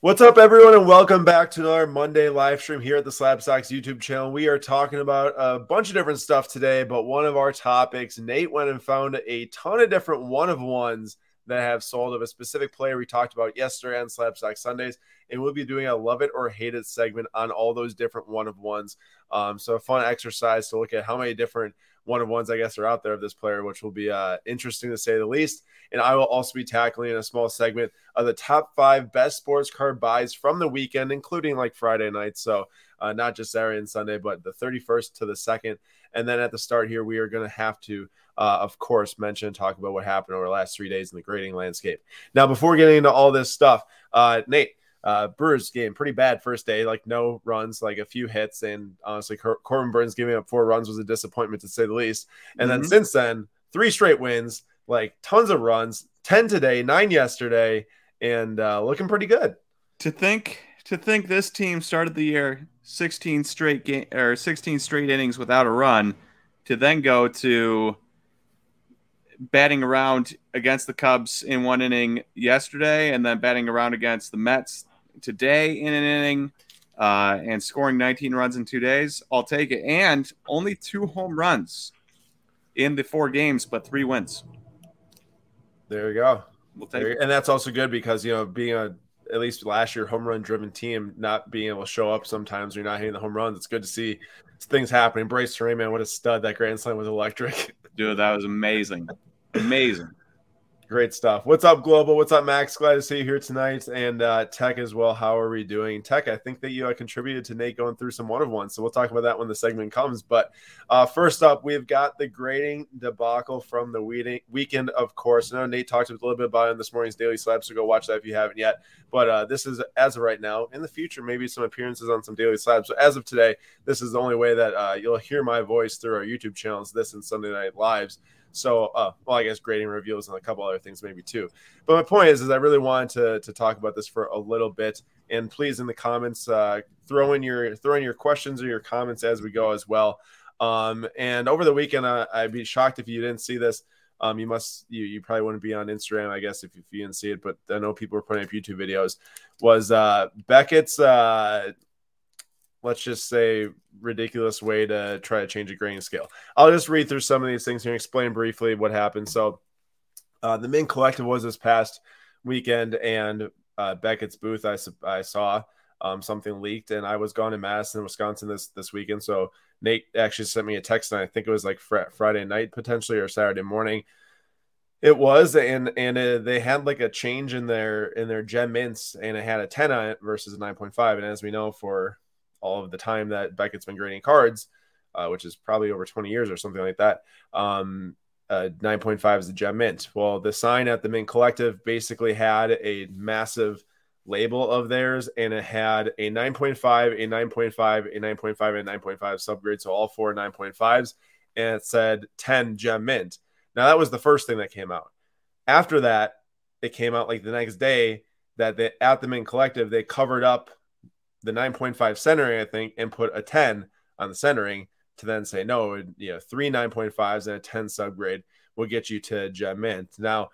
What's up, everyone, and welcome back to another Monday live stream here at the Slabstox YouTube channel. We are talking about a bunch of different stuff today, but one of our topics, Nate went and found a ton of different one of ones that have sold of a specific player we talked about yesterday on Slabstox Sundays, and we'll be doing a love it or hate it segment on all those different one of ones. Um, so a fun exercise to look at how many different one of ones I guess are out there of this player, which will be uh, interesting to say the least. And I will also be tackling in a small segment of the top five best sports card buys from the weekend, including like Friday night. So uh, not just Saturday and Sunday, but the 31st to the 2nd. And then at the start here, we are going to have to, uh, of course, mention talk about what happened over the last three days in the grading landscape. Now, before getting into all this stuff, uh, Nate, uh, Brewers game pretty bad first day, like no runs, like a few hits, and honestly, Cor- Corbin Burnes giving up four runs was a disappointment to say the least. And mm-hmm. then since then, three straight wins, like tons of runs, ten today, nine yesterday, and uh, looking pretty good. To think, to think this team started the year sixteen straight game or sixteen straight innings without a run, to then go to batting around against the Cubs in one inning yesterday, and then batting around against the Mets today in an inning uh, and scoring 19 runs in two days, I'll take it. And only two home runs in the four games, but three wins. There you go. We'll take and that's also good because you know being a at least last year home run driven team, not being able to show up sometimes you're not hitting the home runs. It's good to see things happening. Brice Turang, man, what a stud! That grand slam was electric. Dude, that was amazing, amazing. Great stuff. What's up, Global? What's up, Max? Glad to see you here tonight. And uh, Tech as well. How are we doing? Tech, I think that you uh, contributed to Nate going through some one of ones. So we'll talk about that when the segment comes. But uh, first up, we've got the grading debacle from the weekend, of course. I know Nate talked a little bit about it in this morning's Daily Slab, so go watch that if you haven't yet. But uh, this is as of right now. In the future, maybe some appearances on some Daily Slabs. So as of today, this is the only way that uh, you'll hear my voice through our YouTube channels, this and Sunday Night Lives. So, uh, well, I guess grading reveals and a couple other things maybe too. But my point is, is I really wanted to to talk about this for a little bit. And please, in the comments, uh, throw in your throw in your questions or your comments as we go as well. Um, and over the weekend, uh, I'd be shocked if you didn't see this. Um, you must you, you probably wouldn't be on Instagram, I guess, if, if you didn't see it. But I know people were putting up YouTube videos. Was uh, Beckett's uh, let's just say ridiculous way to try to change a grading scale. I'll just read through some of these things here and explain briefly what happened. So, uh, the Mint Collective was this past weekend, and uh, Beckett's booth I, I saw um, something leaked, and I was gone in Madison, Wisconsin this this weekend. So Nate actually sent me a text, and I think it was like fr- Friday night potentially or Saturday morning. It was, and and uh, they had like a change in their in their gem mints, and it had a ten on it versus a nine point five. And as we know, for all of the time that Beckett's been grading cards, uh, which is probably over 20 years or something like that. Um, uh, 9.5 is the gem mint. Well, the sign at the Mint Collective basically had a massive label of theirs, and it had a 9.5, a 9.5, a 9.5, and 9.5 subgrade. So all four 9.5s, and it said 10 gem mint. Now that was the first thing that came out. After that, it came out like the next day that at the Mint Collective they covered up the 9.5 centering, I think, and put a 10 on the centering to then say, no, you know, three 9.5s and a 10 subgrade will get you to gem mint. Now,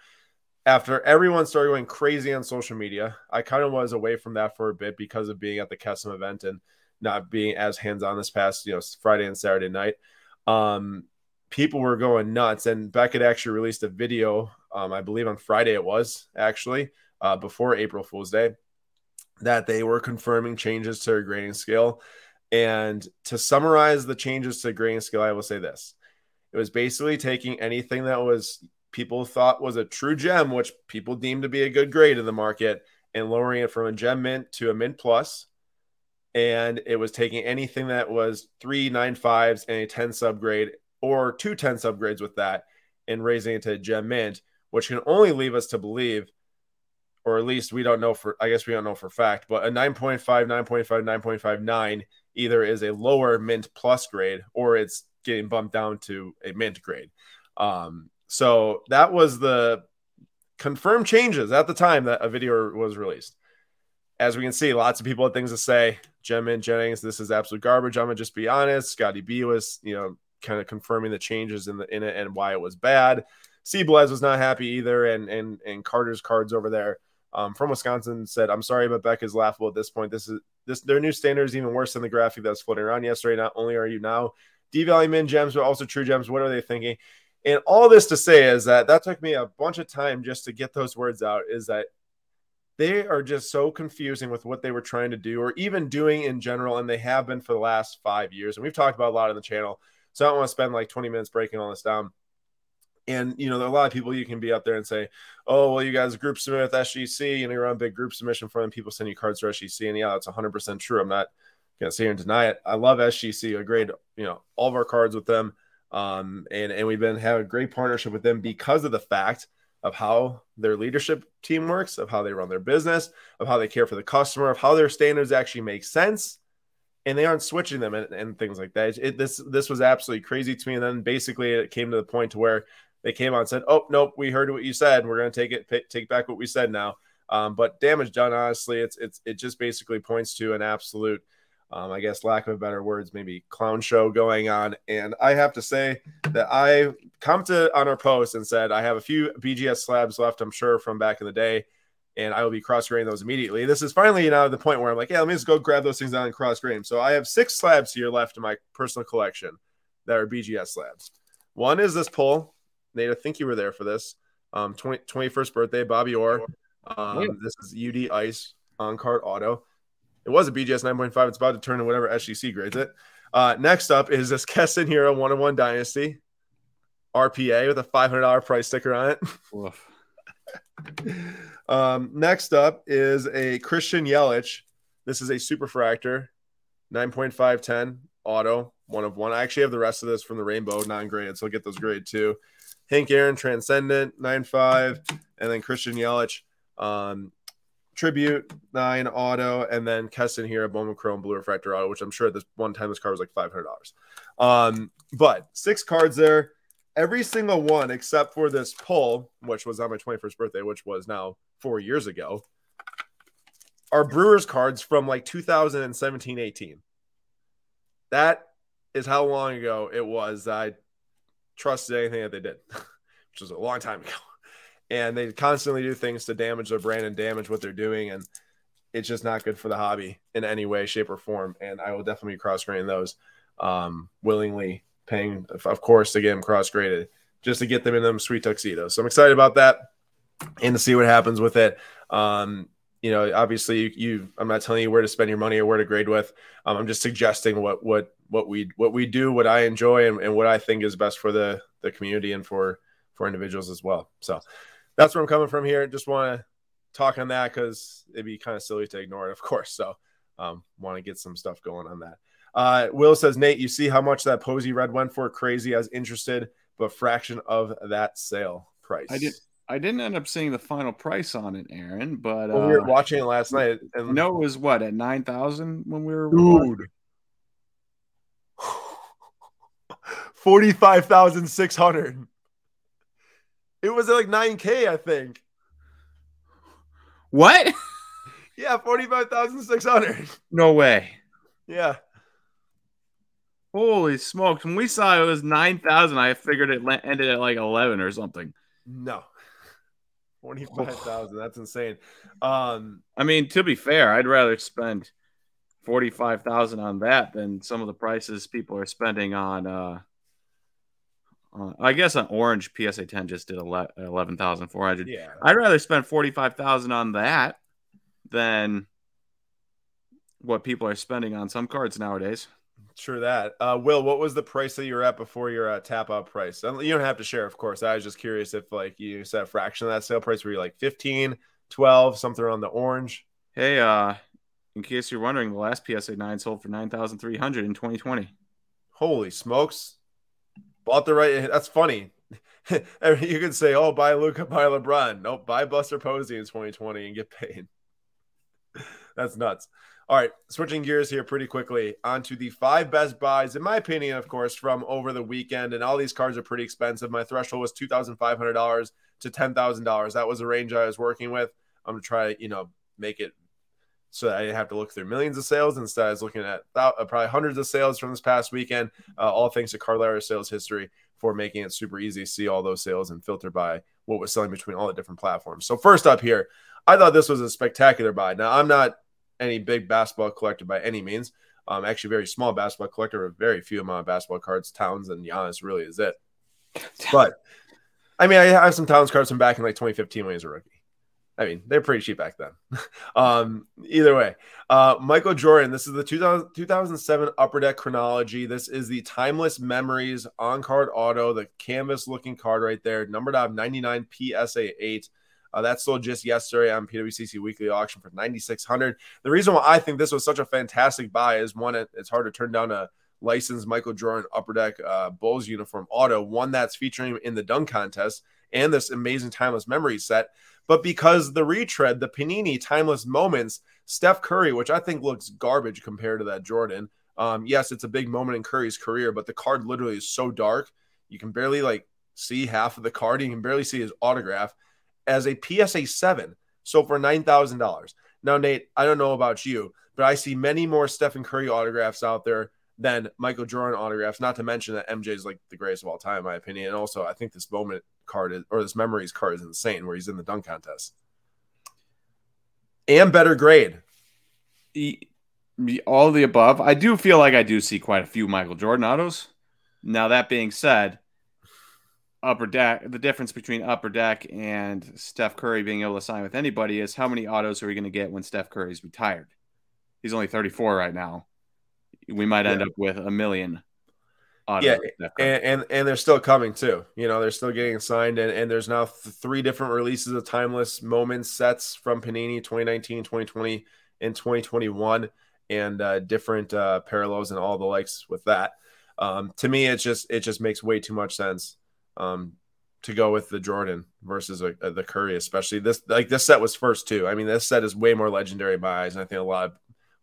after everyone started going crazy on social media, I kind of was away from that for a bit because of being at the custom event and not being as hands on this past, you know, Friday and Saturday night. Um, people were going nuts, and Beckett actually released a video, um, I believe on Friday it was actually uh, before April Fool's Day, that they were confirming changes to a grading scale. And to summarize the changes to grading scale, I will say this. It was basically taking anything that was people thought was a true gem, which people deemed to be a good grade in the market, and lowering it from a gem mint to a mint plus. And it was taking anything that was three nine fives and a 10 subgrade or two 10 subgrades with that and raising it to a gem mint, which can only leave us to believe or at least we don't know for I guess we don't know for fact, but a 9.5, 9.5, 9.59 either is a lower mint plus grade or it's getting bumped down to a mint grade. Um, so that was the confirmed changes at the time that a video was released. As we can see, lots of people had things to say. Gem Mint Jennings, this is absolute garbage. I'm gonna just be honest. Scotty B was, you know, kind of confirming the changes in the in it and why it was bad. C Blaze was not happy either, and and and Carter's cards over there um, from Wisconsin said, "I'm sorry, but Beck is laughable at this point. This is this their new standard is even worse than the graphic that's floating around yesterday. Not only are you now devaluing min gems, but also true gems. What are they thinking?" And all this to say is that that took me a bunch of time just to get those words out. Is that they are just so confusing with what they were trying to do or even doing in general, and they have been for the last five years. And we've talked about a lot on the channel, so I don't want to spend like 20 minutes breaking all this down. And you know, there are a lot of people you can be up there and say, "Oh, well, you guys group submit with SGC, and you're on big group submission for them. People send you cards for SGC, and yeah, that's 100 percent true. I'm not gonna sit here and deny it. I love SGC. I grade, you know, all of our cards with them, um, and and we've been having a great partnership with them because of the fact of how their leadership team works, of how they run their business, of how they care for the customer, of how their standards actually make sense, and they aren't switching them and, and things like that. It, this this was absolutely crazy to me. And then basically it came to the point to where they came out and said, "Oh nope, we heard what you said. We're going to take it take back what we said now." Um, but damage done. Honestly, it's it's it just basically points to an absolute, um, I guess, lack of better words, maybe clown show going on. And I have to say that I commented on our post and said I have a few BGS slabs left. I'm sure from back in the day. And I will be cross grading those immediately. This is finally now the point where I'm like, yeah, let me just go grab those things down and cross grade them. So I have six slabs here left in my personal collection that are BGS slabs. One is this pull Nate, I think you were there for this. Um, 20, 21st birthday, Bobby Orr. Um, yeah. This is UD Ice on card auto. It was a BGS 9.5. It's about to turn to whatever SGC grades it. Uh, next up is this Keston on one Dynasty RPA with a $500 price sticker on it. um, next up is a Christian Yelich. This is a Superfractor 9.510 auto, one of one. I actually have the rest of this from the Rainbow non graded, so I'll get those graded too. Hank Aaron Transcendent nine five, and then Christian Yelich um, Tribute nine auto, and then Keston here Bowman Chrome Blue Refractor auto, which I'm sure at this one time this card was like five hundred dollars. Um, but six cards there. Every single one except for this pull, which was on my 21st birthday, which was now four years ago, are Brewers cards from like 2017 18. That is how long ago it was. I trusted anything that they did, which was a long time ago. And they constantly do things to damage their brand and damage what they're doing. And it's just not good for the hobby in any way, shape, or form. And I will definitely cross grade those um, willingly, paying, of course, to get them cross graded just to get them in them sweet tuxedos. So I'm excited about that and to see what happens with it. Um, you know, obviously, you, you, I'm not telling you where to spend your money or where to grade with. Um, I'm just suggesting what what what we what we do, what I enjoy, and, and what I think is best for the the community and for for individuals as well. So that's where I'm coming from here. Just want to talk on that because it'd be kind of silly to ignore it, of course. So um, want to get some stuff going on that. Uh, Will says, Nate, you see how much that Posey red went for? Crazy as interested, but fraction of that sale price. I did. I didn't end up seeing the final price on it, Aaron, but well, uh, we were uh, watching it last night. And no, it was what at nine thousand when we were. Dude, 45,600. It was like 9K, I think. What? Yeah, 45,600. No way. Yeah. Holy smokes. When we saw it was 9,000, I figured it ended at like 11 or something. No. 45,000. That's insane. Um, I mean, to be fair, I'd rather spend – forty five thousand on that than some of the prices people are spending on. Uh, uh, I guess an Orange PSA ten just did eleven thousand four hundred. Yeah, I'd rather spend forty five thousand on that than what people are spending on some cards nowadays. Sure that. Uh, Will, what was the price that you were at before your uh, tap out price? You don't have to share, of course. I was just curious if like you set a fraction of that sale price. Were you like 15, 12, something on the orange? Hey, uh, in case you're wondering, the last PSA 9 sold for 9300 in 2020. Holy smokes. Bought the right. That's funny. you could say, oh, buy Luka, buy LeBron. Nope, buy Buster Posey in 2020 and get paid. That's nuts. All right, switching gears here pretty quickly onto the five best buys, in my opinion, of course, from over the weekend. And all these cards are pretty expensive. My threshold was $2,500 to $10,000. That was the range I was working with. I'm to try, you know, make it so I didn't have to look through millions of sales. Instead, I was looking at uh, probably hundreds of sales from this past weekend. Uh, all thanks to Card Ladder's sales history for making it super easy to see all those sales and filter by what was selling between all the different platforms. So first up here, I thought this was a spectacular buy. Now, I'm not any big basketball collector by any means. I'm actually very small basketball collector, with very few amount of basketball cards. Towns and Giannis really is it. But I mean, I have some Towns cards from back in like 2015 when he was a rookie. I mean, they're pretty cheap back then. um, either way, uh, Michael Jordan. This is the 2000, 2007 Upper Deck chronology. This is the Timeless Memories on card auto, the canvas looking card right there, numbered out 99 PSA 8. Uh, that sold just yesterday on PWCC Weekly Auction for 9600 The reason why I think this was such a fantastic buy is one, it, it's hard to turn down a licensed Michael Jordan Upper Deck uh, Bulls uniform auto, one that's featuring in the dunk contest and this amazing timeless memory set. But because the retread, the Panini timeless moments, Steph Curry, which I think looks garbage compared to that Jordan. Um, yes, it's a big moment in Curry's career, but the card literally is so dark you can barely like see half of the card. You can barely see his autograph as a PSA seven. So for nine thousand dollars. Now, Nate, I don't know about you, but I see many more Stephen Curry autographs out there than Michael Jordan autographs. Not to mention that MJ is like the greatest of all time, in my opinion. And also, I think this moment card is, or this memories card is insane, where he's in the dunk contest and better grade. All the above. I do feel like I do see quite a few Michael Jordan autos. Now that being said, upper deck, the difference between upper deck and Steph Curry being able to sign with anybody is how many autos are we going to get when Steph Curry's retired? He's only 34 right now we might end yeah. up with a million. Yeah, and, and, and they're still coming too. You know, they're still getting signed, and, and there's now th- three different releases of timeless moments sets from Panini 2019, 2020, and 2021, and uh, different uh, parallels and all the likes with that. Um, to me, it just it just makes way too much sense um, to go with the Jordan versus a, a, the Curry, especially this like this set was first too. I mean, this set is way more legendary in my eyes, and I think a lot of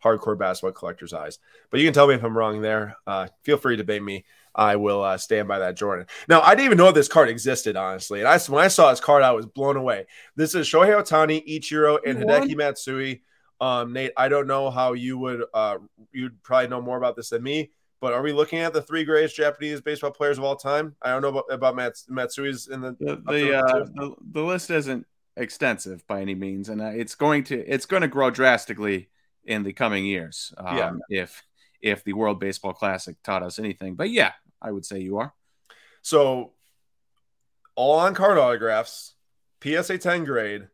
hardcore basketball collector's eyes. But you can tell me if I'm wrong there. Uh, feel free to debate me. I will uh, stand by that Jordan. Now, I didn't even know this card existed, honestly. And I, when I saw this card, I was blown away. This is Shohei Ohtani, Ichiro, and Hideki Matsui. Um, Nate, I don't know how you would, uh, you'd probably know more about this than me, but are we looking at the three greatest Japanese baseball players of all time? I don't know about, about Mats, Matsui's in the the the, uh, the, the list isn't extensive by any means, and uh, it's going to it's going to grow drastically in the coming years. Um, yeah. If if the World Baseball Classic taught us anything, but yeah, I would say you are. So, all on card autographs, PSA 10 grade,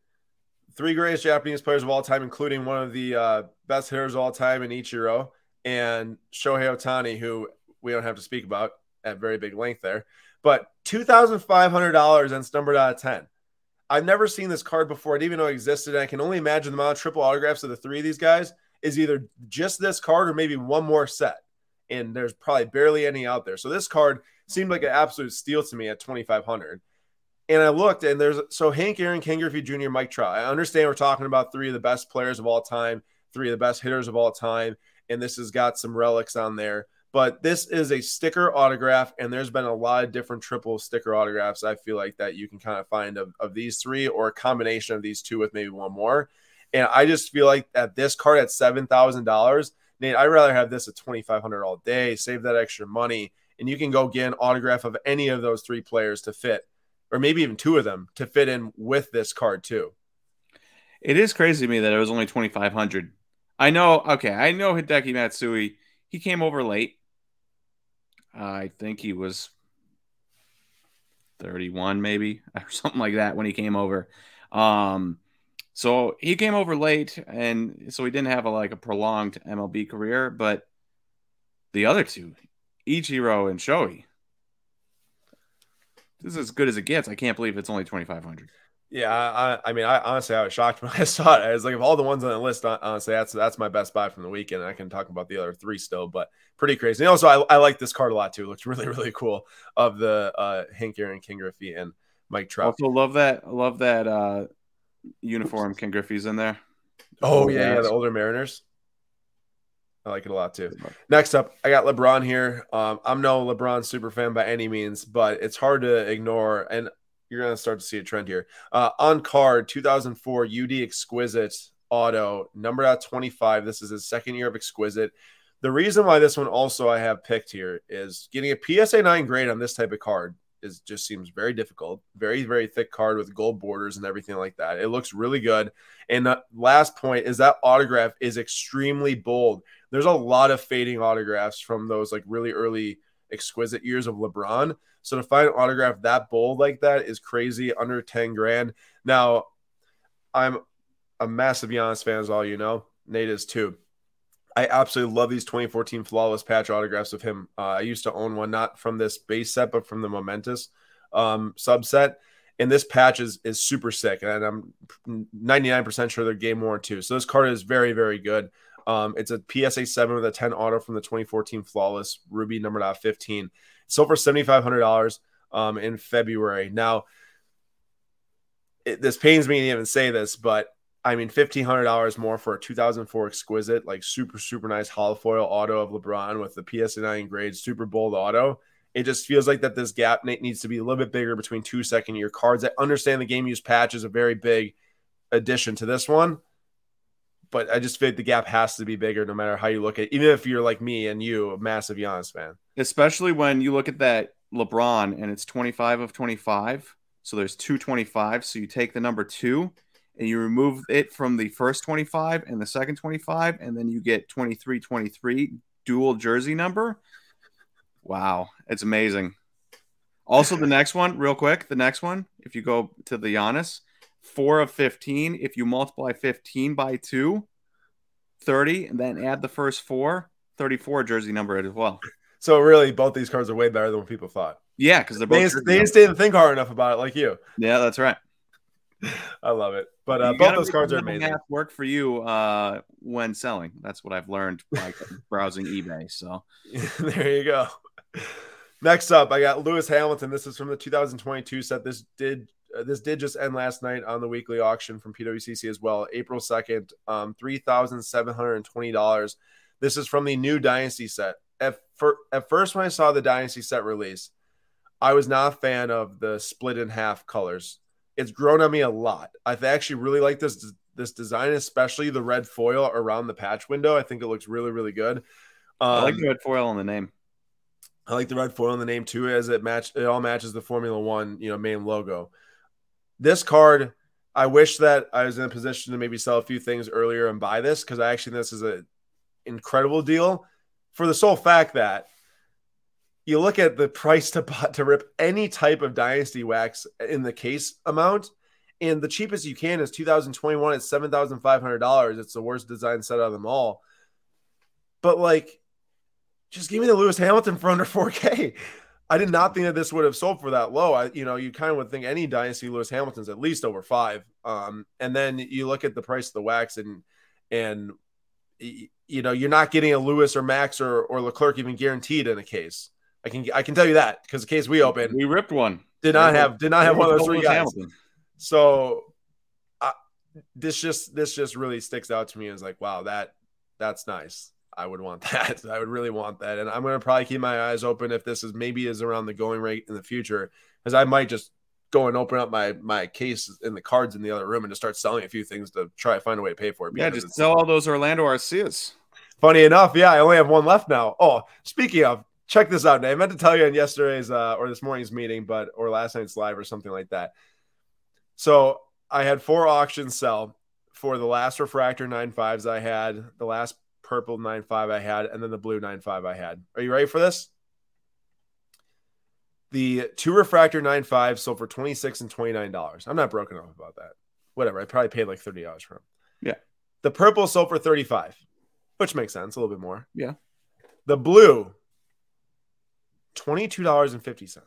three greatest Japanese players of all time, including one of the uh, best hitters of all time in Ichiro and Shohei Ohtani, who we don't have to speak about at very big length there. But $2,500 and it's numbered out of 10. I've never seen this card before. I didn't even know it existed. I can only imagine the amount of triple autographs of the three of these guys is either just this card or maybe one more set. And there's probably barely any out there. So this card seemed like an absolute steal to me at 2500 and I looked, and there's so Hank Aaron, Ken Griffey Jr., Mike Trout. I understand we're talking about three of the best players of all time, three of the best hitters of all time, and this has got some relics on there but this is a sticker autograph and there's been a lot of different triple sticker autographs i feel like that you can kind of find of, of these three or a combination of these two with maybe one more. And i just feel like at this card at $7000 nate i'd rather have this at 2500 all day save that extra money and you can go get an autograph of any of those three players to fit or maybe even two of them to fit in with this card too. It is crazy to me that it was only 2500 i know okay i know hideki matsui he came over late I think he was 31 maybe or something like that when he came over. Um, so he came over late and so he didn't have a like a prolonged MLB career, but the other two, Ichiro and Shohei, this is as good as it gets. I can't believe it's only 2500. Yeah, I, I mean, I honestly I was shocked when I saw it. I was like, of all the ones on the list, honestly, that's that's my best buy from the weekend. I can talk about the other three still, but pretty crazy. And also, I, I like this card a lot too. It looks really really cool. Of the uh, Hank Aaron, Ken Griffey, and Mike Trout. Also, love that I love that uh, uniform. Ken Griffey's in there. Oh yeah, yeah, the older Mariners. I like it a lot too. Next up, I got LeBron here. Um, I'm no LeBron super fan by any means, but it's hard to ignore. And you're going to start to see a trend here. Uh, on card, 2004 UD Exquisite Auto, number out 25. This is his second year of Exquisite. The reason why this one also I have picked here is getting a PSA 9 grade on this type of card is just seems very difficult. Very very thick card with gold borders and everything like that. It looks really good. And the last point is that autograph is extremely bold. There's a lot of fading autographs from those like really early exquisite years of LeBron. So to find an autograph that bold like that is crazy. Under ten grand. Now, I'm a massive Giannis fan, as all you know. Nate is too. I absolutely love these 2014 flawless patch autographs of him. Uh, I used to own one, not from this base set, but from the Momentous um, subset. And this patch is is super sick, and I'm 99% sure they're game worn too. So this card is very, very good. Um, it's a PSA 7 with a 10 auto from the 2014 Flawless Ruby numbered out 15. sold for $7,500 um, in February. Now, it, this pains me to even say this, but I mean, fifteen hundred dollars more for a 2004 exquisite, like super super nice holofoil auto of LeBron with the PSA 9 grade, super bold auto. It just feels like that this gap needs to be a little bit bigger between two second year cards. I understand the game use patch is a very big addition to this one, but I just feel like the gap has to be bigger no matter how you look at it, even if you're like me and you, a massive Giannis fan. Especially when you look at that LeBron and it's 25 of 25. So there's 225. So you take the number two and you remove it from the first 25 and the second 25 and then you get 23 23 dual jersey number wow it's amazing also the next one real quick the next one if you go to the Giannis 4 of 15 if you multiply 15 by 2 30 and then add the first 4 34 jersey number as well so really both these cards are way better than what people thought yeah because they're both they, they didn't think hard enough about it like you yeah that's right I love it. But uh, both those cards are amazing. Work for you uh, when selling. That's what I've learned by browsing eBay. So there you go. Next up, I got Lewis Hamilton. This is from the 2022 set. This did uh, this did just end last night on the weekly auction from PWCC as well. April 2nd, um, three thousand seven hundred and twenty dollars. This is from the new Dynasty set. At, fir- at first, when I saw the Dynasty set release, I was not a fan of the split in half colors it's grown on me a lot. I actually really like this this design, especially the red foil around the patch window. I think it looks really really good. Um, I like the red foil on the name. I like the red foil on the name too, as it match it all matches the Formula One you know main logo. This card, I wish that I was in a position to maybe sell a few things earlier and buy this because I actually think this is an incredible deal for the sole fact that you look at the price to buy, to rip any type of dynasty wax in the case amount, and the cheapest you can is 2021 at seven thousand five hundred dollars. It's the worst design set out of them all. But like, just give me the Lewis Hamilton for under 4K. I did not think that this would have sold for that low. I, you know, you kind of would think any dynasty Lewis Hamilton's at least over five. Um, and then you look at the price of the wax and and you know you're not getting a Lewis or Max or or Leclerc even guaranteed in a case. I can I can tell you that because the case we opened, we ripped one. Did not have did not have one of those three guys. Hamilton. So uh, this just this just really sticks out to me as like wow that that's nice. I would want that. I would really want that, and I'm gonna probably keep my eyes open if this is maybe is around the going rate in the future, because I might just go and open up my my case in the cards in the other room and just start selling a few things to try to find a way to pay for it. Yeah, just sell all those Orlando Arcias. Funny enough, yeah, I only have one left now. Oh, speaking of, check this out, Dave. I meant to tell you in yesterday's uh, or this morning's meeting, but or last night's live or something like that. So I had four auctions sell for the last refractor nine fives I had, the last purple nine five I had, and then the blue nine five I had. Are you ready for this? The two refractor nine five sold for twenty six and twenty nine dollars. I'm not broken off about that. Whatever. I probably paid like thirty dollars for them. Yeah. The purple sold for thirty five, which makes sense a little bit more. Yeah. The blue $22.50.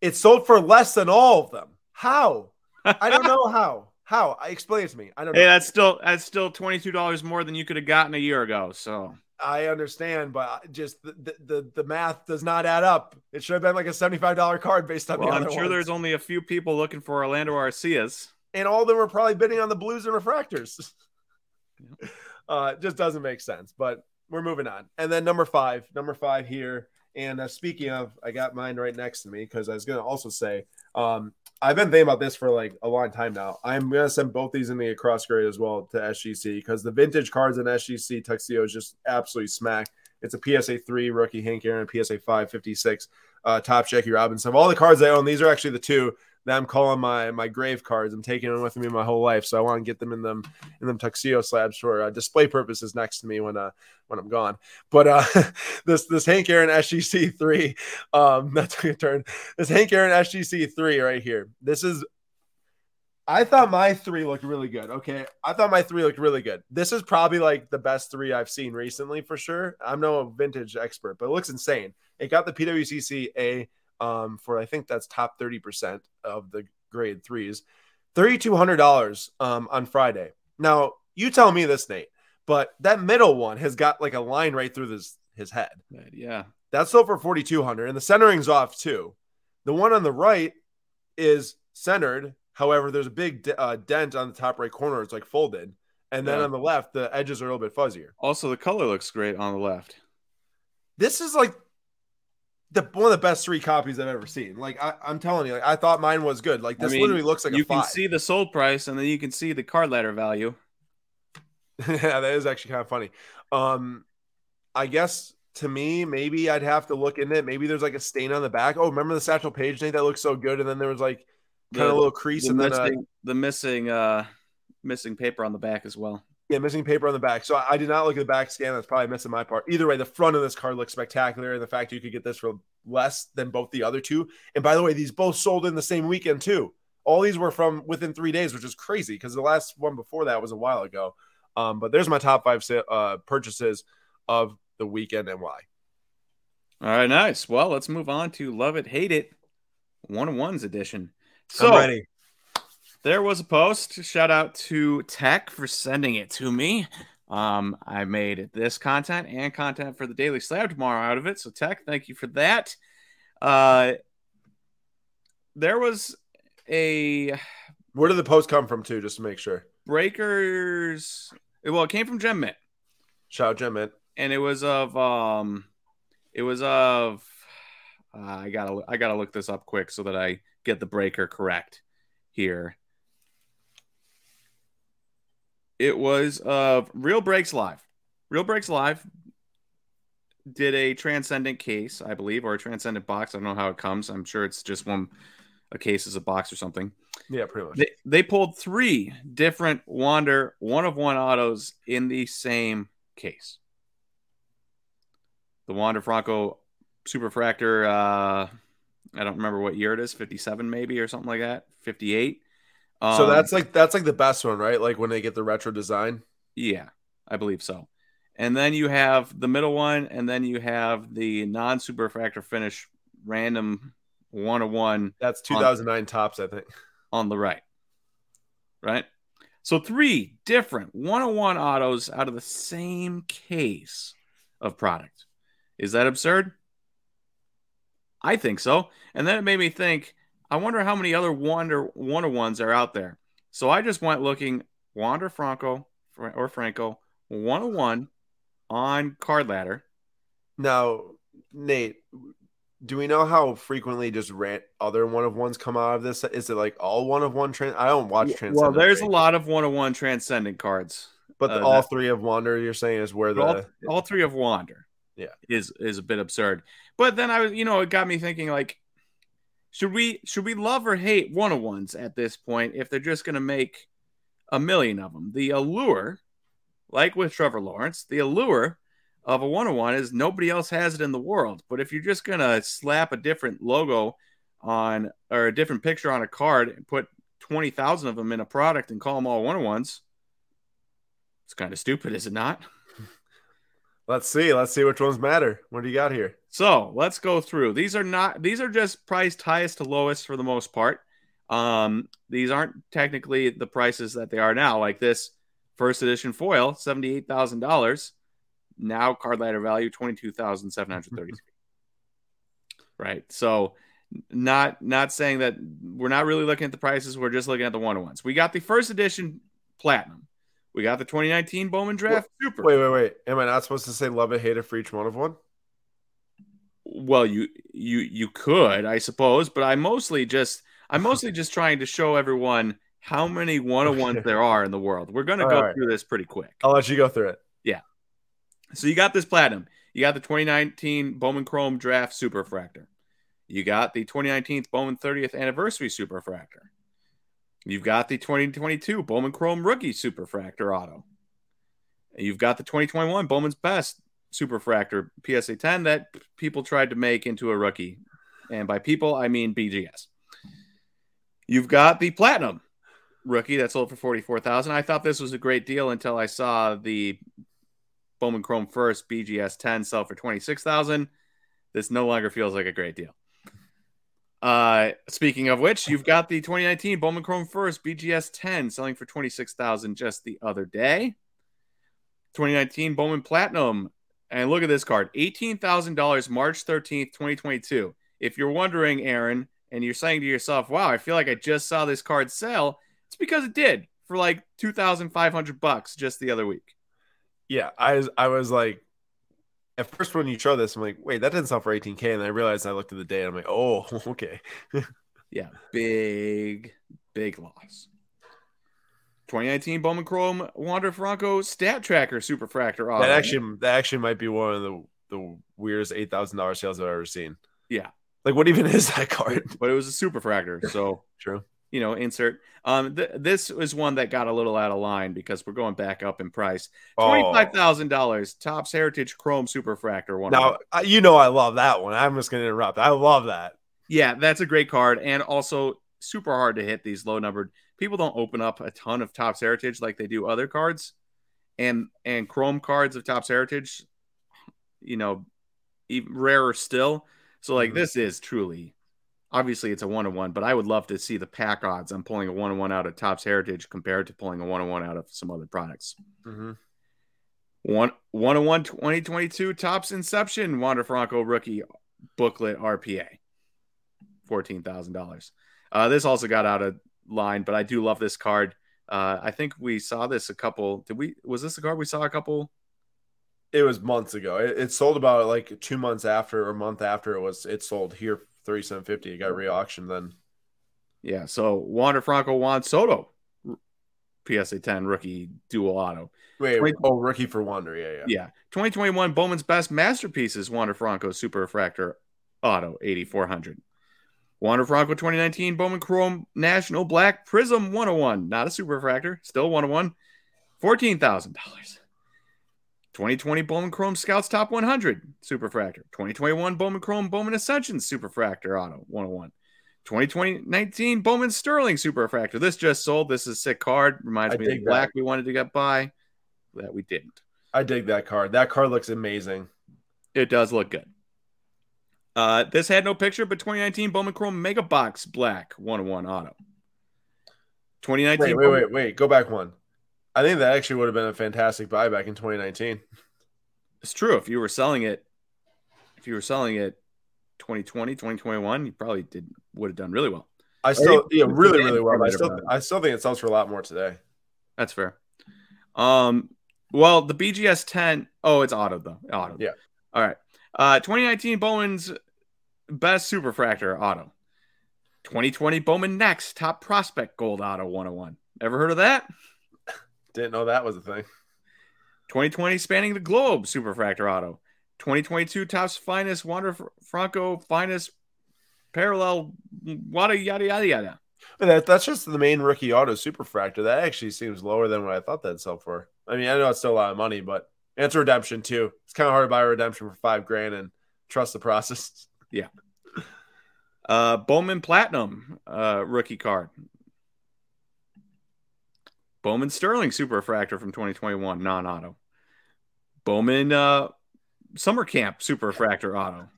It sold for less than all of them. How? I don't know how. How? Explain it to me. I don't know. Hey, that's still that's still $22 more than you could have gotten a year ago. So I understand, but just the, the the, math does not add up. It should have been like a $75 card based on well, the I'm sure ones. there's only a few people looking for Orlando Arcias. And all of them were probably bidding on the blues and refractors. uh, it just doesn't make sense, but we're moving on. And then number five, number five here and uh, speaking of, I got mine right next to me because I was going to also say, um, I've been thinking about this for like a long time now. I'm going to send both these in the across grade as well to SGC because the vintage cards in SGC Tuxedo is just absolutely smack. It's a PSA 3 rookie Hank Aaron, PSA 5 56 uh, Topps Jackie Robinson. Of all the cards I own, these are actually the two that I'm calling my my grave cards. I'm taking them with me my whole life, so I want to get them in them in them tuxedo slabs for uh, display purposes next to me when uh when I'm gone. But uh this this Hank Aaron SGC three um that took a turn. This Hank Aaron SGC three right here. This is I thought my three looked really good. Okay. I thought my three looked really good. This is probably like the best three I've seen recently for sure. I'm no vintage expert, but it looks insane. It got the PWCC A um, for I think that's top 30% of the grade threes. $3,200 um, on Friday. Now, you tell me this, Nate, but that middle one has got like a line right through his, his head. Yeah. That's sold for 4,200 and the centering's off too. The one on the right is centered. However, there's a big uh, dent on the top right corner. It's like folded. And then Yeah. on the left, the edges are a little bit fuzzier. Also, the color looks great on the left. this is like the one of the best three copies I've ever seen. Like I, I'm telling you, like, I thought mine was good. Like I this mean, literally looks like you can see the sold price, and then you can see the card ladder value. yeah, that is actually kind of funny. Um, I guess to me, maybe I'd have to look in it. Maybe there's like a stain on the back. Oh, remember the Satchel Paige Nate? That looked so good, and then there was like kind of a little crease, The and then uh, the missing, uh, missing paper on the back as well. Yeah, missing paper on the back. So I, I did not look at the back scan. That's probably missing my part. Either way, the front of this card looks spectacular, and the fact you could get this for less than both the other two. And by the way, these both sold in the same weekend too. All these were from within three days, which is crazy because the last one before that was a while ago. Um, but there's my top five uh, purchases of the weekend and why. All right, nice. Well, let's move on to Love It, Hate It, one on ones edition. So I'm ready. There was a post. Shout out to Tech for sending it to me. Um, I made this content and content for the Daily Slab tomorrow out of it. So Tech, thank you for that. Uh, there was a Where did the post come from too? Just to make sure. Breakers. Well, it came from Gem Mint. Shout out Gem Mint. and it was of um it was of uh, i gotta i gotta look this up quick so that i get the breaker correct here it was of real breaks live. Real breaks live did a transcendent case i believe or a transcendent box. I don't know how it comes. I'm sure it's just one a case is a box or something. Yeah, pretty much. they, they pulled three different wander one of one autos in the same case. The wander franco superfractor uh i don't remember what year it is 57 maybe or something like that 58 um, so that's like that's like the best one, right? Like when they get the retro design. yeah i believe so and then you have the middle one and then you have the non superfractor finish random one of one That's 2009 Topps, I think. on the right. Right? So three different one-on-one autos out of the same case of product. Is that absurd? I think so. And then it made me think, I wonder how many other Wander one-on-ones are out there. So I just went looking Wander Franco or Franco one-on-one on card ladder. Now, Nate, do we know how frequently just rant other one of ones come out of this? Is it like all one of one? Trans- I don't watch Transcendent. Well, there's a lot of one of one transcendent cards. but uh, all three of Wander, you're saying, is where the all, all three of Wander. Yeah. is is a bit absurd. But then I was, you know, it got me thinking like, should we should we love or hate one of ones at this point if they're just going to make a million of them? The allure, like with Trevor Lawrence, the allure of a one on one is nobody else has it in the world. But if you're just going to slap a different logo on or a different picture on a card and put twenty thousand of them in a product and call them all one on ones, it's kind of stupid, is it not? Let's see. Let's see which ones matter. What do you got here? So let's go through. These are not. These are just priced highest to lowest for the most part. Um, these aren't technically the prices that they are now. Like this first edition foil, seventy eight thousand dollars. Now card ladder value twenty two thousand seven hundred thirty. right. So not not saying that we're not really looking at the prices. We're just looking at the one on ones. We got the first edition platinum. We got the 2019 Bowman Draft Super. Wait, wait, wait. Am I not supposed to say love it, hate it for each one of one? Well, you you you could, I suppose, but I mostly just I'm mostly just trying to show everyone how many one-on-ones there are in the world. We're going to go right. through this pretty quick. I'll let you go through it. Yeah. So you got this platinum. You got the 2019 Bowman Chrome Draft Superfractor. You got the 2019 Bowman 30th Anniversary Superfractor. You've got the 2022 Bowman Chrome Rookie Superfractor Auto. You've got the 2021 Bowman's Best Superfractor PSA 10 that people tried to make into a rookie. And by people, I mean BGS. You've got the Platinum rookie that sold for 44000 I thought this was a great deal until I saw the Bowman Chrome First BGS 10 sell for 26000 This no longer feels like a great deal. Uh, speaking of which, you've got the 2019 Bowman Chrome First BGS 10 selling for 26000 just the other day. 2019 Bowman Platinum. And look at this card $18,000 March 13th, 2022. If you're wondering, Aaron, and you're saying to yourself, wow, I feel like I just saw this card sell, it's because it did for like 2,500 bucks just the other week. Yeah, I was, I was like, at first when you show this, I'm like, wait, that didn't sell for 18k, and I realized I looked at the date. And I'm like, oh, okay. yeah, big, big loss. 2019 Bowman Chrome Wander Franco Stat Tracker Superfractor. Auto. That actually, that actually might be one of the the weirdest eight thousand dollars sales I've ever seen. Yeah, like what even is that card? But it was a Super Superfractor, so true. You know, insert. Um, th- this is one that got a little out of line because we're going back up in price. Twenty five thousand dollars, Topps Heritage Chrome Super Superfractor. One. Now you know I love that one. I'm just going to interrupt. I love that. Yeah, that's a great card, and also super hard to hit these low numbered people don't open up a ton of Topps Heritage like they do other cards, and and Chrome cards of Topps Heritage, you know, even rarer still. So like mm-hmm. this is truly, obviously it's a one on one, but I would love to see the pack odds on pulling a one on one out of Topps Heritage compared to pulling a one on one out of some other products. Mm-hmm. One one on one 2022 Topps Inception Wander Franco rookie booklet RPA, fourteen thousand uh, dollars. This also got out of line, but I do love this card. Uh, I think we saw this a couple. Did we? Was this a card we saw a couple? It was months ago. It, it sold about like two months after or a month after it was. It sold here thirty seven fifty. It got re-auctioned then. Yeah. So Wander Franco Juan Soto, PSA ten rookie dual auto. Wait, 20, oh rookie for Wander. Yeah, yeah. Yeah. Twenty twenty one Bowman's best masterpieces. Wander Franco Super Refractor Auto eighty four hundred. Wander Franco 2019 Bowman Chrome National Black Prism 101. Not a super refractor, still 101. $14,000. 2020 Bowman Chrome Scouts Top 100 Superfractor. 2021 Bowman Chrome Bowman Ascensions Superfractor Auto 101. 2019 Bowman Sterling Superfractor. This just sold. This is a sick card. Reminds I me of the black we wanted to get by that we didn't. I dig that card. That card looks amazing. It does look good. Uh, this had no picture, but 2019 Bowman Chrome Mega Box Black 101 Auto. 2019. Wait, wait, wait, wait. Go back one. I think that actually would have been a fantastic buy back in 2019. It's true. If you were selling it, if you were selling it 2020, 2021, you probably did would have done really well. I still, yeah, really, really well. I still, I still think it sells for a lot more today. That's fair. Um, well, the BGS 10, oh, it's auto though. Auto. Yeah. All right. Uh, 2019 Bowman's Best Superfractor Auto. 2020 Bowman Next Top Prospect Gold Auto 101. Ever heard of that? Didn't know that was a thing. 2020 Spanning the Globe Superfractor Auto. 2022 Topps Finest Wander Franco Finest Parallel Wada Yada Yada Yada. That, that's just the main rookie auto superfractor. That actually seems lower than what I thought that'd sell for. I mean, I know it's still a lot of money, but it's a redemption too. It's kind of hard to buy a redemption for five grand and trust the process. Yeah. Uh, Bowman Platinum uh, rookie card. Bowman Sterling Super Refractor from 2021 non auto. Bowman uh, Summer Camp Super Refractor auto.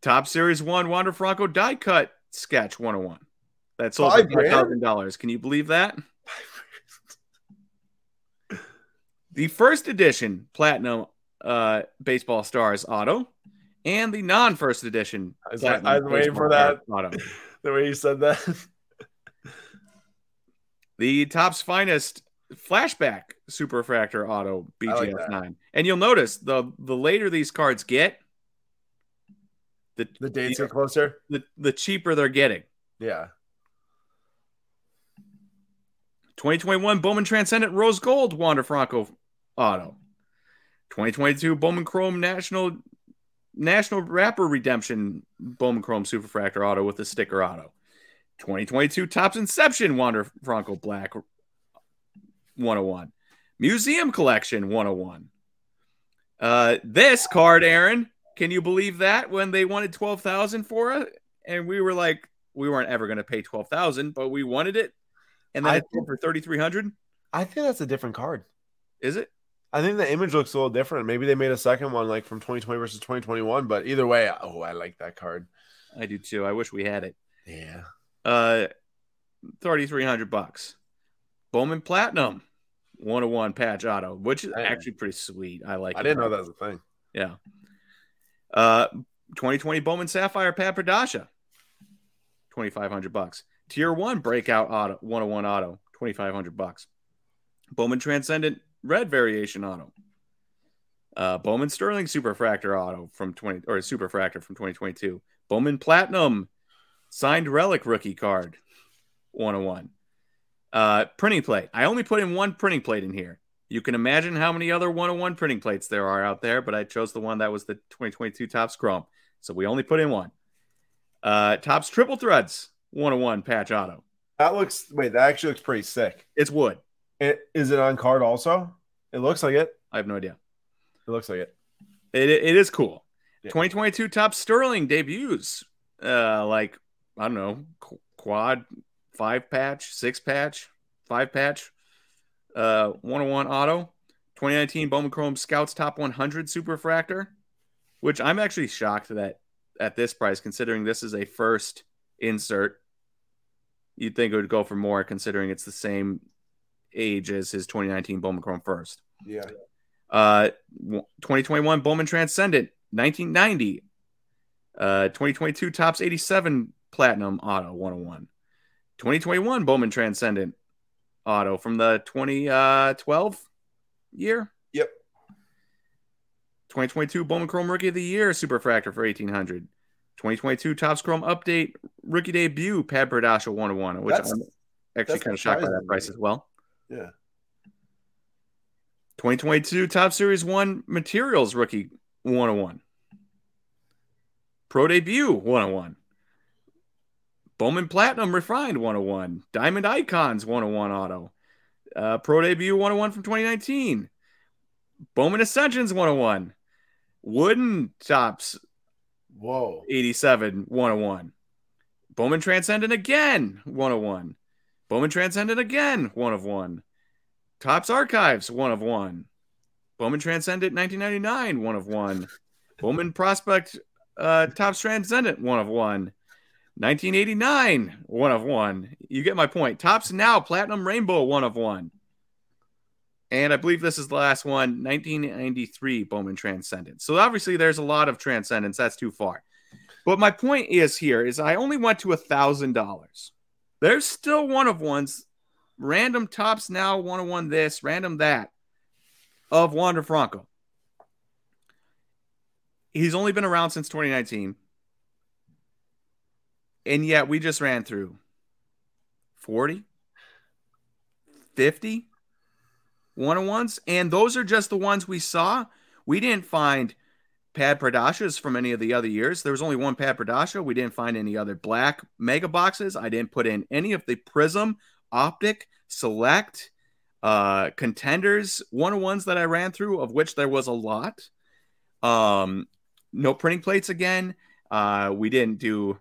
Topps Series 1 Wander Franco die cut sketch 101. That's sold for $5,000. Can you believe that? the first edition Platinum uh, Baseball Stars auto and the non first edition. I was, I was waiting for that. The way you said that. the Topps finest flashback super refractor auto BGS like 9. And you'll notice the the later these cards get, the the dates the, are closer. The the cheaper they're getting. Yeah. 2021 Bowman Transcendent Rose Gold Wander Franco auto. 2022 Bowman Chrome National National Wrapper Redemption Bowman Chrome Superfractor Auto with a sticker auto. 2022 Topps Inception Wander Franco Black 101. Museum Collection 101. Uh, this card, Aaron, can you believe that when they wanted 12,000 for it? And we were like, we weren't ever going to pay 12,000, but we wanted it. And then I for 3,300. I think that's a different card. Is it? I think the image looks a little different. Maybe they made a second one like from 2020 versus 2021, but either way, oh, I like that card. I do too. I wish we had it. Yeah. Uh, 3,300 bucks. Bowman Platinum 101 patch auto, which is actually pretty sweet. I like I it. didn't know that was a thing. Yeah. Uh, 2020 Bowman Sapphire Padparadscha, 2,500 bucks. Tier one breakout auto, 101 auto, 2,500 bucks. Bowman Transcendent Red Variation auto. Uh, Bowman Sterling Superfractor auto from 20 or Superfractor from 2022. Bowman Platinum signed relic rookie card, 101. Uh, printing plate. I only put in one printing plate in here. You can imagine how many other 101 printing plates there are out there, but I chose the one that was the 2022 Topps Chrome. So we only put in one. Uh, Topps Triple Threads 101 patch auto. That looks wait, that actually looks pretty sick. It's wood. It, is it on card also? It looks like it. I have no idea. It looks like it. It, it is cool. Yeah. 2022 Topps Sterling debuts. Uh, like, I don't know, qu- quad, five patch, six patch, five patch, uh, 101 auto. 2019 Bowman Chrome Scouts Top 100 Superfractor, which I'm actually shocked that at this price, considering this is a first insert, you'd think it would go for more considering it's the same age as his 2019 Bowman Chrome first. Yeah. Uh, 2021 Bowman Transcendent, 1990. Uh, 2022 Topps 87 Platinum Auto 101. 2021 Bowman Transcendent Auto from the 2012 year. Yep. 2022 Bowman Chrome Rookie of the Year Superfractor for 1800. 2022 Topps Chrome Update Rookie Debut Padparadscha 101, which That's- I'm actually kind of shocked by that price as well. Yeah. 2022 Topps Series 1 Materials Rookie 101. Pro Debut 101. Bowman Platinum Refined 101. Diamond Icons 101 Auto. Uh, Pro Debut 101 from 2019. Bowman Ascensions 101. Wooden Topps Whoa. 87 101. Bowman Transcendent again 101. Bowman Transcendent again 1 of 1. Topps Archives 1 of 1. Bowman Transcendent 1999 1 of 1. Bowman Prospect uh, Topps Transcendent 1 of 1. 1989 1 of 1. You get my point. Topps Now Platinum Rainbow 1 of 1. And I believe this is the last one, 1993 Bowman Transcendent. So obviously there's a lot of transcendence. That's too far. But my point is here is I only went to a thousand dollars. There's still one of ones, random Topps now, one of one this, random that, of Wander Franco. He's only been around since 2019. And yet we just ran through 40, 50 one on ones. And those are just the ones we saw. We didn't find Padparadschas from any of the other years. There was only one Padparadscha. We didn't find any other black mega boxes. I didn't put in any of the Prism, Optic, Select, uh, contenders, one of ones that I ran through, of which there was a lot. Um, no printing plates again. Uh, we didn't do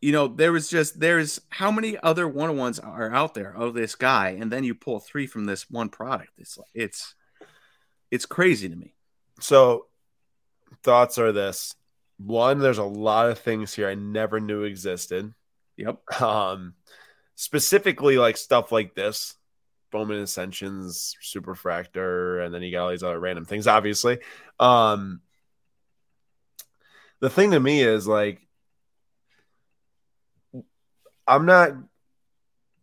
you know, there was just there's how many other one on ones are out there of this guy, and then you pull three from this one product. It's it's it's crazy to me. So, thoughts are this: one, there's a lot of things here I never knew existed. Yep. Um, specifically like stuff like this, Bowman Ascensions, Superfractor, and then you got all these other random things. Obviously, um, the thing to me is like, I'm not.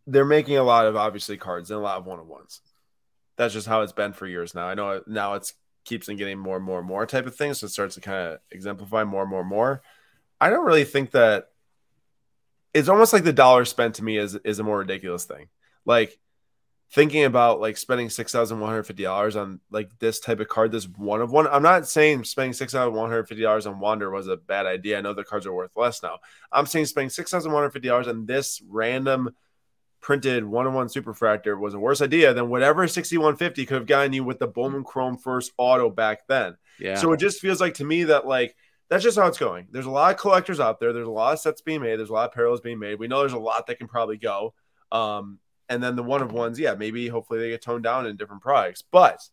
They're making a lot of obviously cards and a lot of one on ones. That's just how it's been for years now. I know now it's keeps on getting more and more and more type of thing, so it starts to kind of exemplify more and more and more. I don't really think that it's almost like the dollar spent to me is is a more ridiculous thing. Like thinking about like spending six thousand one hundred fifty dollars on like this type of card, this one of one. I'm not saying spending six thousand one hundred fifty dollars on Wander was a bad idea. I know the cards are worth less now. I'm saying spending six thousand one hundred fifty dollars on this random printed one on one superfractor was a worse idea than whatever 6150 could have gotten you with the Bowman Chrome first auto back then. Yeah. So it just feels like to me that like that's just how it's going. There's a lot of collectors out there. There's a lot of sets being made. There's a lot of parallels being made. We know there's a lot that can probably go. Um, and then the one of ones, yeah, maybe hopefully they get toned down in different products. But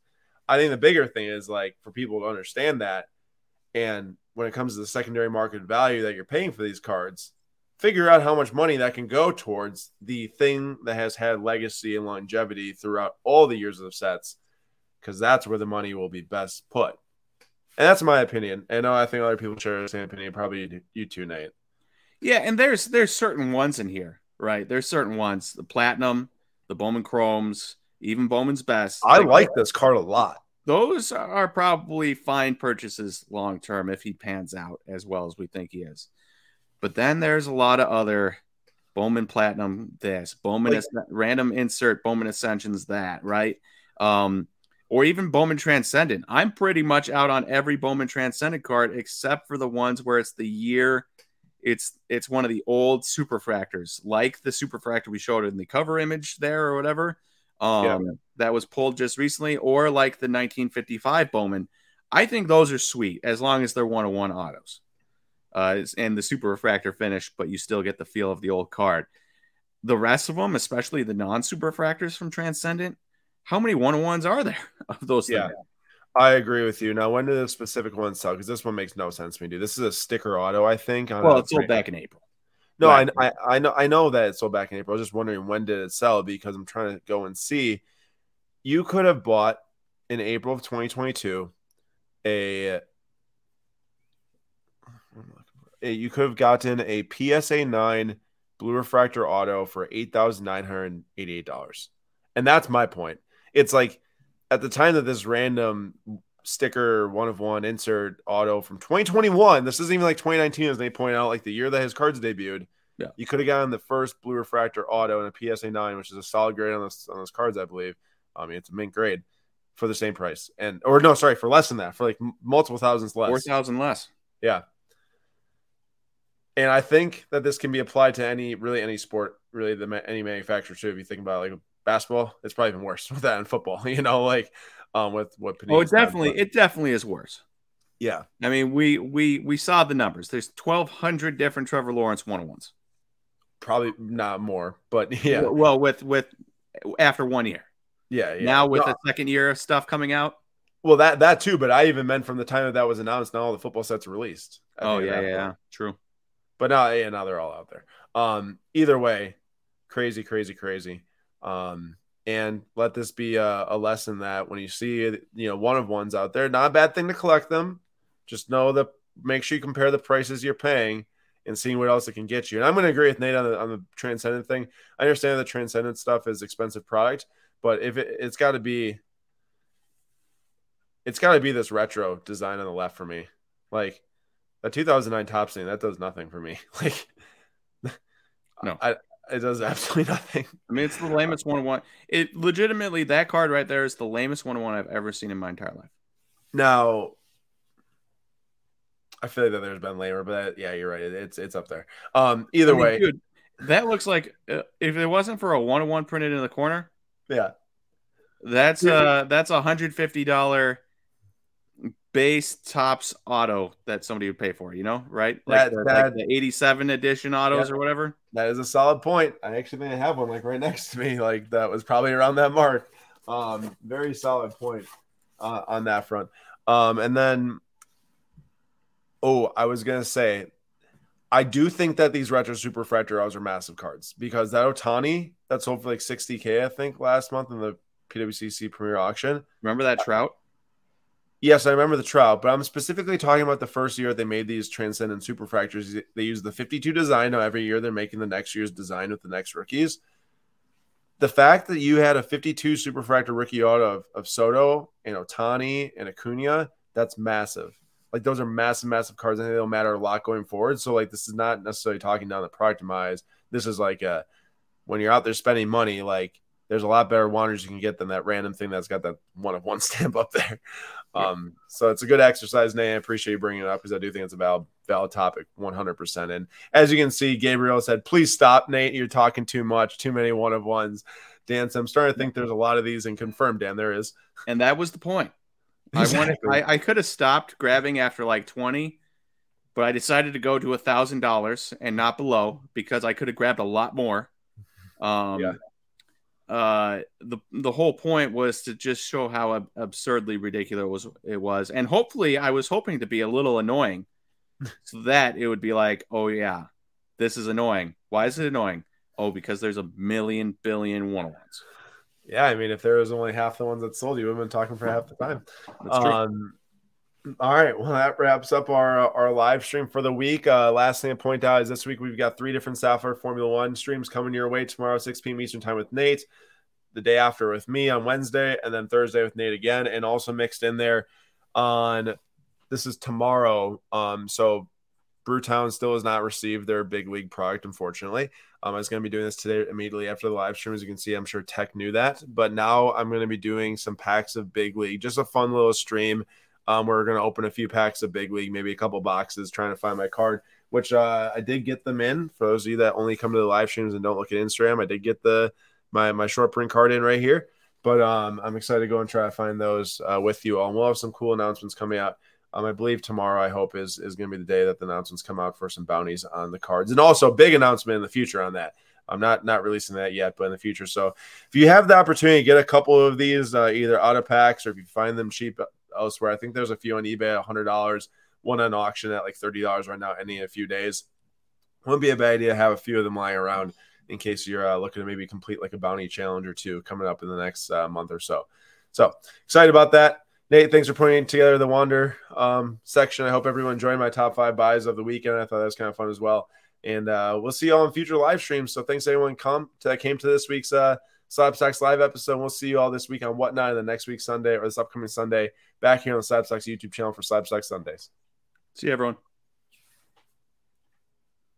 I think the bigger thing is like for people to understand that. And when it comes to the secondary market value that you're paying for these cards, figure out how much money that can go towards the thing that has had legacy and longevity throughout all the years of sets, because that's where the money will be best put. And that's my opinion. And I think other people share the same opinion. Probably you too, Nate. Yeah, and there's there's certain ones in here, right? There's certain ones, the platinum, the Bowman Chromes, even Bowman's best. I like this card a lot. Those are probably fine purchases long term if he pans out as well as we think he is. But then there's a lot of other Bowman Platinum this, Bowman like, random insert, Bowman Ascensions that, right? Um, or even Bowman Transcendent. I'm pretty much out on every Bowman Transcendent card except for the ones where it's the year it's it's one of the old superfractors, like the superfractor we showed in the cover image there or whatever. Um, yeah. that was pulled just recently, or like the 1955 Bowman. I think those are sweet as long as they're one on one autos. Uh, and the super refractor finish, but you still get the feel of the old card. The rest of them, especially the non super refractors from Transcendent, how many one on ones are there of those? Yeah, things? I agree with you. Now, when do the specific ones sell? Because this one makes no sense to me, dude. This is a sticker auto, I think. I Well, it sold back in April. No, I, I, I know I know that it sold back in April. I was just wondering when did it sell because I'm trying to go and see. You could have bought in April of 2022 a, a you could have gotten a PSA 9 blue refractor auto for $8,988. And that's my point. It's like at the time that this random sticker one of one insert auto from 2021 this isn't even like 2019 as they point out like the year that his cards debuted yeah. you could have gotten the first blue refractor auto and a psa 9 which is a solid grade on those on those cards i believe. I mean it's a mint grade for the same price. And or no sorry for less than that for like multiple thousands less. 4000 less. Yeah and i think that this can be applied to any really any sport really the any manufacturer too if you think about like basketball, it's probably even worse with that in football. You know, like um, with what. Panini's oh, it definitely, it definitely is worse. Yeah, I mean, we we we saw the numbers. There's 1,200 different Trevor Lawrence one on ones. Probably not more, but yeah. Well, with with after one year. Yeah, yeah. Now with no. the second year of stuff coming out. Well, that that too, but I even meant from the time that that was announced. Now all the football sets are released. Oh yeah, yeah, yeah, true. But now, yeah, now they're all out there. Um, either way, crazy, crazy, crazy. Um, and let this be a, a, lesson that when you see you know one of ones out there, not a bad thing to collect them. Just know that make sure you compare the prices you're paying and seeing what else it can get you. And I'm going to agree with Nate on the, on the transcendent thing. I understand the transcendent stuff is expensive product, but if it, it's got to be, it's got to be this retro design on the left for me. Like the 2009 Topps thing, that does nothing for me. Like, no, I, it does absolutely nothing. I mean, it's the lamest one on one. It legitimately that card right there is the lamest one on one I've ever seen in my entire life. Now, I feel like that there's been lamer, but yeah, you're right. It's it's up there. Um, either I mean, way, dude, that looks like uh, if it wasn't for a one on one printed in the corner, yeah, that's uh that's a hundred fifty dollar base Topps auto that somebody would pay for, you know, right? Like, that, the, that, like the 87 edition autos yeah, or whatever. That is a solid point. I actually think I have one like right next to me. Like that was probably around that mark. Um, very solid point uh, on that front. Um, and then, oh, I was gonna say, I do think that these retro super fractors are massive cards because that Ohtani that sold for like 60k, I think, last month in the PWCC Premier Auction. Remember that Trout? Yes, I remember the trial, but I'm specifically talking about the first year they made these transcendent superfractors. They use the 52 design. Now every year they're making the next year's design with the next rookies. The fact that you had a 52 superfractor rookie auto of, of Soto and Ohtani and Acuna, that's massive. Like those are massive, massive cards. and they'll matter a lot going forward. So like this is not necessarily talking down the product demise. This is like a when you're out there spending money, like there's a lot better Wanderers you can get than that random thing that's got that one of one stamp up there. Um, so it's a good exercise, Nate. I appreciate you bringing it up because I do think it's a valid, valid topic 100%. And as you can see, Gabriel said, please stop, Nate. You're talking too much, too many one of ones. Dan, so I'm starting to think there's a lot of these and confirmed, Dan, there is. And that was the point. Exactly. I wanted, I, I could have stopped grabbing after like 20, but I decided to go to a thousand dollars and not below because I could have grabbed a lot more. Um, yeah uh, the the whole point was to just show how ab- absurdly ridiculous it was, it was, and hopefully, I was hoping to be a little annoying, so that it would be like, oh yeah, this is annoying. Why is it annoying? Oh, because there's a million billion one ones. Yeah, I mean, if there was only half the ones that sold, you would have been talking for half the time. Um, all right, well, that wraps up our our live stream for the week. Uh, last thing to point out is this week we've got three different Sapphire Formula One streams coming your way tomorrow, 6 p.m. Eastern Time with Nate, the day after with me on Wednesday, and then Thursday with Nate again, and also mixed in there on this is tomorrow. Um, so Brewtown still has not received their big league product, unfortunately. Um, I was going to be doing this today immediately after the live stream. As you can see, I'm sure Tech knew that, but now I'm going to be doing some packs of big league, just a fun little stream um, we're going to open a few packs of Big League, maybe a couple boxes, trying to find my card, which uh, I did get them in. For those of you that only come to the live streams and don't look at Instagram, I did get the my my short print card in right here. But um, I'm excited to go and try to find those uh, with you all. And we'll have some cool announcements coming out. Um, I believe tomorrow, I hope, is is going to be the day that the announcements come out for some bounties on the cards, and also big announcement in the future on that. I'm not not releasing that yet, but in the future. So if you have the opportunity to get a couple of these, uh, either out of packs or if you find them cheap elsewhere. I think there's a few on eBay at $100, one on auction at like $30 right now, any in a few days. Wouldn't be a bad idea to have a few of them lying around in case you're uh, looking to maybe complete like a bounty challenge or two coming up in the next uh, month or so. So excited about that. Nate, thanks for putting together the Wander um, section. I hope everyone enjoyed my top five buys of the weekend. I thought that was kind of fun as well. And uh, we'll see you all in future live streams. So thanks everyone come to, that came to this week's uh, SlabStox live episode. We'll see you all this week on Whatnot and the next week Sunday or this upcoming Sunday back here on the YouTube channel for SlabStox Sundays. See you everyone.